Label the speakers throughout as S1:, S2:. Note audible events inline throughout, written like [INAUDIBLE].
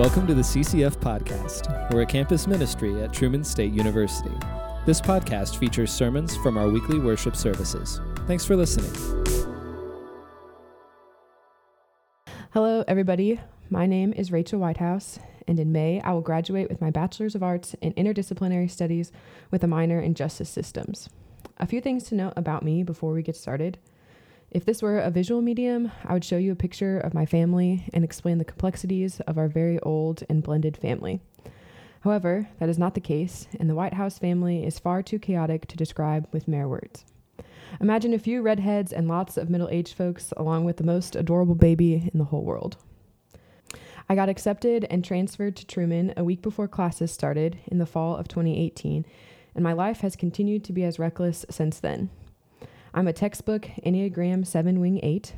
S1: Welcome to the CCF Podcast. We're a campus ministry at Truman State University. This podcast features sermons from our weekly worship services. Thanks for listening.
S2: Hello, everybody. My name is Rachel Whitehouse, and in May, I will graduate with my Bachelor's of Arts in Interdisciplinary Studies with a minor in Justice Systems. A few things to note about me before we get started. If this were a visual medium, I would show you a picture of my family and explain the complexities of our very old and blended family. However, that is not the case, and the Whitehouse family is far too chaotic to describe with mere words. Imagine a few redheads and lots of middle aged folks, along with the most adorable baby in the whole world. I got accepted and transferred to Truman a week before classes started in the fall of 2018, and my life has continued to be as reckless since then. I'm a textbook Enneagram 7 Wing 8.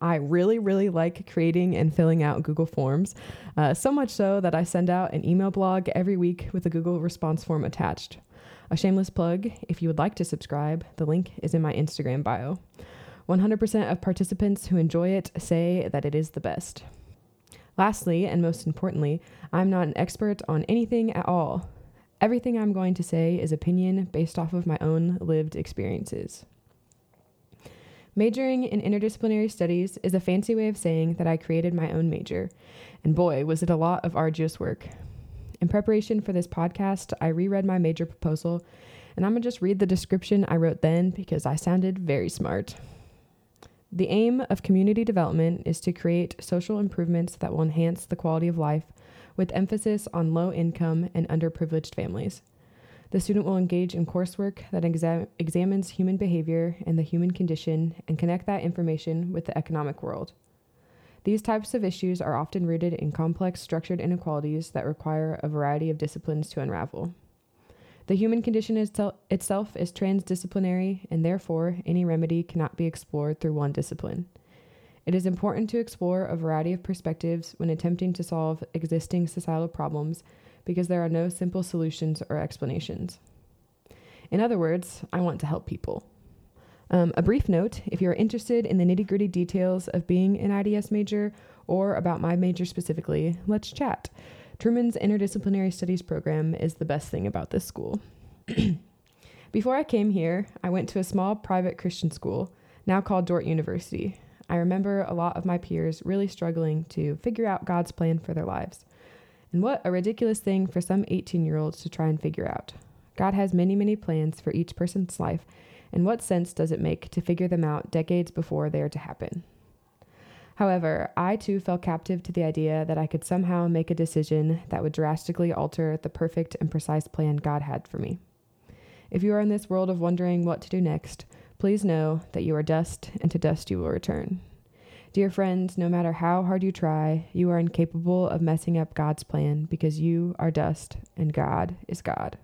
S2: I really, really like creating and filling out Google Forms, uh, so much so that I send out an email blog every week with a Google response form attached. A shameless plug if you would like to subscribe, the link is in my Instagram bio. 100% of participants who enjoy it say that it is the best. Lastly, and most importantly, I'm not an expert on anything at all. Everything I'm going to say is opinion based off of my own lived experiences. Majoring in interdisciplinary studies is a fancy way of saying that I created my own major, and boy, was it a lot of arduous work. In preparation for this podcast, I reread my major proposal, and I'm gonna just read the description I wrote then because I sounded very smart. The aim of community development is to create social improvements that will enhance the quality of life, with emphasis on low income and underprivileged families. The student will engage in coursework that exa- examines human behavior and the human condition and connect that information with the economic world. These types of issues are often rooted in complex structured inequalities that require a variety of disciplines to unravel. The human condition itself is transdisciplinary, and therefore, any remedy cannot be explored through one discipline. It is important to explore a variety of perspectives when attempting to solve existing societal problems because there are no simple solutions or explanations. In other words, I want to help people. Um, a brief note if you're interested in the nitty gritty details of being an IDS major or about my major specifically, let's chat. Truman's Interdisciplinary Studies program is the best thing about this school. [CLEARS THROAT] Before I came here, I went to a small private Christian school, now called Dordt University. I remember a lot of my peers really struggling to figure out God's plan for their lives. And what a ridiculous thing for some 18 year olds to try and figure out. God has many, many plans for each person's life, and what sense does it make to figure them out decades before they are to happen? However, I too fell captive to the idea that I could somehow make a decision that would drastically alter the perfect and precise plan God had for me. If you are in this world of wondering what to do next, please know that you are dust, and to dust you will return. Dear friends, no matter how hard you try, you are incapable of messing up God's plan because you are dust and God is God.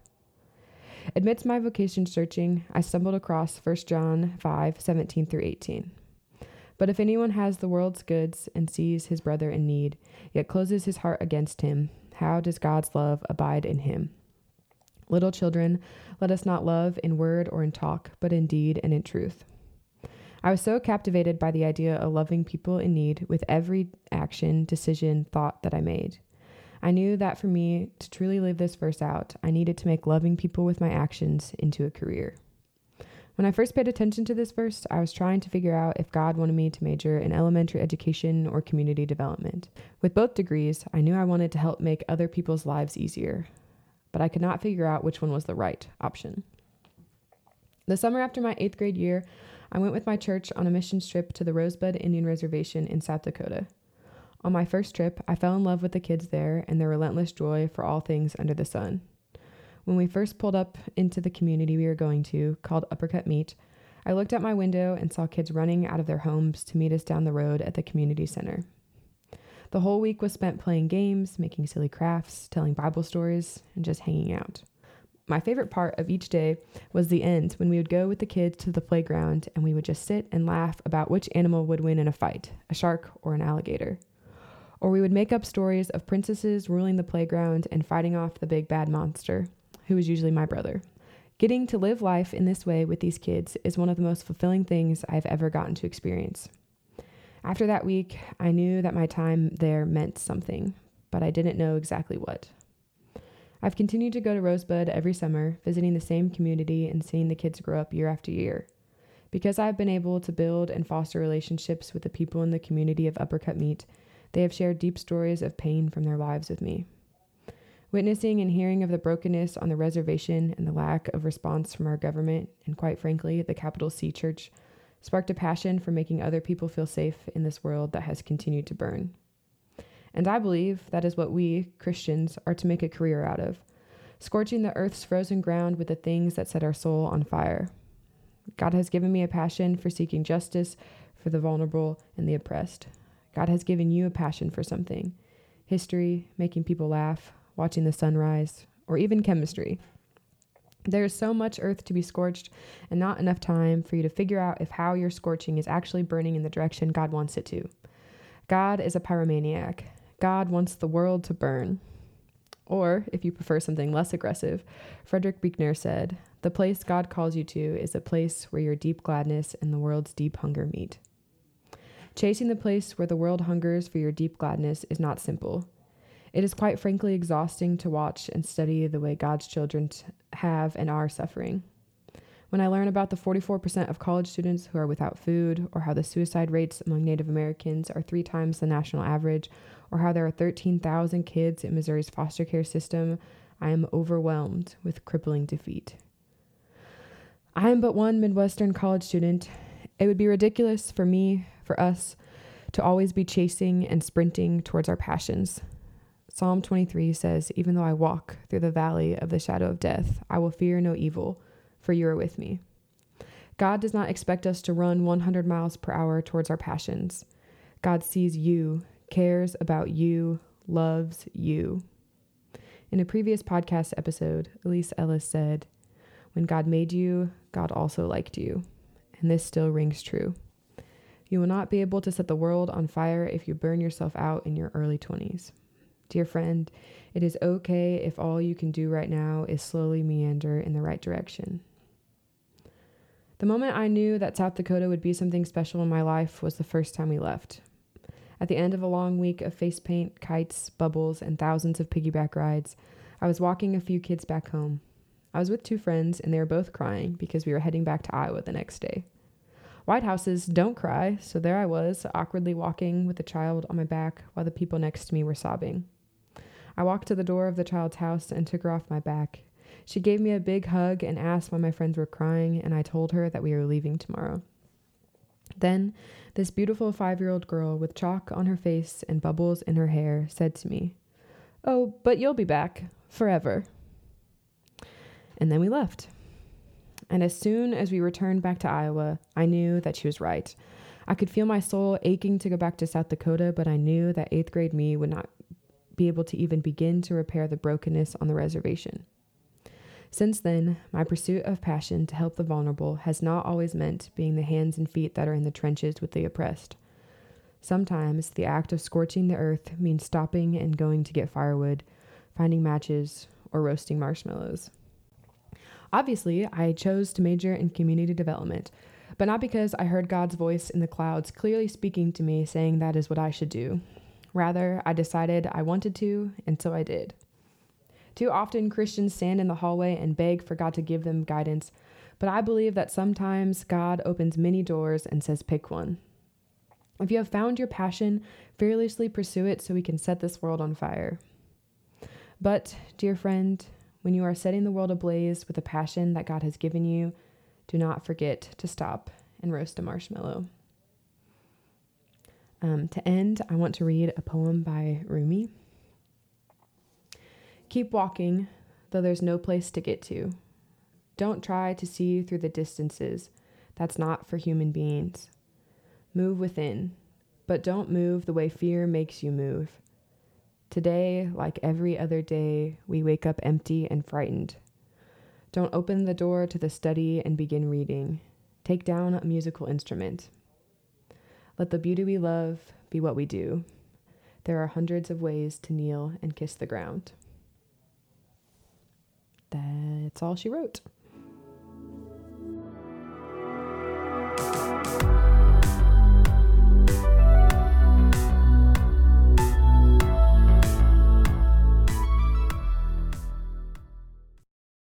S2: Amidst my vocation searching, I stumbled across 1 John 5 17 through 18. But if anyone has the world's goods and sees his brother in need, yet closes his heart against him, how does God's love abide in him? Little children, let us not love in word or in talk, but in deed and in truth. I was so captivated by the idea of loving people in need with every action, decision, thought that I made. I knew that for me to truly live this verse out, I needed to make loving people with my actions into a career. When I first paid attention to this verse, I was trying to figure out if God wanted me to major in elementary education or community development. With both degrees, I knew I wanted to help make other people's lives easier, but I could not figure out which one was the right option. The summer after my eighth grade year, I went with my church on a mission trip to the Rosebud Indian Reservation in South Dakota. On my first trip, I fell in love with the kids there and their relentless joy for all things under the sun. When we first pulled up into the community we were going to, called Upper Cut Meat, I looked out my window and saw kids running out of their homes to meet us down the road at the community center. The whole week was spent playing games, making silly crafts, telling Bible stories, and just hanging out. My favorite part of each day was the end when we would go with the kids to the playground and we would just sit and laugh about which animal would win in a fight a shark or an alligator. Or we would make up stories of princesses ruling the playground and fighting off the big bad monster, who was usually my brother. Getting to live life in this way with these kids is one of the most fulfilling things I've ever gotten to experience. After that week, I knew that my time there meant something, but I didn't know exactly what. I've continued to go to Rosebud every summer, visiting the same community and seeing the kids grow up year after year. Because I've been able to build and foster relationships with the people in the community of Upper Cut Meat, they have shared deep stories of pain from their lives with me. Witnessing and hearing of the brokenness on the reservation and the lack of response from our government, and quite frankly, the capital C church, sparked a passion for making other people feel safe in this world that has continued to burn. And I believe that is what we, Christians, are to make a career out of scorching the earth's frozen ground with the things that set our soul on fire. God has given me a passion for seeking justice for the vulnerable and the oppressed. God has given you a passion for something history, making people laugh, watching the sunrise, or even chemistry. There is so much earth to be scorched and not enough time for you to figure out if how you're scorching is actually burning in the direction God wants it to. God is a pyromaniac. God wants the world to burn. Or, if you prefer something less aggressive, Frederick Buechner said, The place God calls you to is a place where your deep gladness and the world's deep hunger meet. Chasing the place where the world hungers for your deep gladness is not simple. It is quite frankly exhausting to watch and study the way God's children have and are suffering. When I learn about the 44% of college students who are without food, or how the suicide rates among Native Americans are three times the national average, or how there are 13,000 kids in Missouri's foster care system, I am overwhelmed with crippling defeat. I am but one Midwestern college student. It would be ridiculous for me, for us, to always be chasing and sprinting towards our passions. Psalm 23 says, Even though I walk through the valley of the shadow of death, I will fear no evil, for you are with me. God does not expect us to run 100 miles per hour towards our passions. God sees you, cares about you, loves you. In a previous podcast episode, Elise Ellis said, When God made you, God also liked you. And this still rings true. You will not be able to set the world on fire if you burn yourself out in your early 20s. Dear friend, it is okay if all you can do right now is slowly meander in the right direction. The moment I knew that South Dakota would be something special in my life was the first time we left. At the end of a long week of face paint, kites, bubbles, and thousands of piggyback rides, I was walking a few kids back home. I was with two friends, and they were both crying because we were heading back to Iowa the next day. Whitehouses don't cry, so there I was, awkwardly walking with a child on my back while the people next to me were sobbing. I walked to the door of the child's house and took her off my back. She gave me a big hug and asked why my friends were crying, and I told her that we were leaving tomorrow. Then, this beautiful five year old girl with chalk on her face and bubbles in her hair said to me, Oh, but you'll be back forever. And then we left. And as soon as we returned back to Iowa, I knew that she was right. I could feel my soul aching to go back to South Dakota, but I knew that eighth grade me would not be able to even begin to repair the brokenness on the reservation. Since then, my pursuit of passion to help the vulnerable has not always meant being the hands and feet that are in the trenches with the oppressed. Sometimes the act of scorching the earth means stopping and going to get firewood, finding matches, or roasting marshmallows. Obviously, I chose to major in community development, but not because I heard God's voice in the clouds clearly speaking to me saying that is what I should do. Rather, I decided I wanted to, and so I did. Too often, Christians stand in the hallway and beg for God to give them guidance, but I believe that sometimes God opens many doors and says, pick one. If you have found your passion, fearlessly pursue it so we can set this world on fire. But, dear friend, when you are setting the world ablaze with a passion that God has given you, do not forget to stop and roast a marshmallow. Um, to end, I want to read a poem by Rumi. Keep walking, though there's no place to get to. Don't try to see through the distances. That's not for human beings. Move within, but don't move the way fear makes you move. Today, like every other day, we wake up empty and frightened. Don't open the door to the study and begin reading. Take down a musical instrument. Let the beauty we love be what we do. There are hundreds of ways to kneel and kiss the ground. That's all she wrote.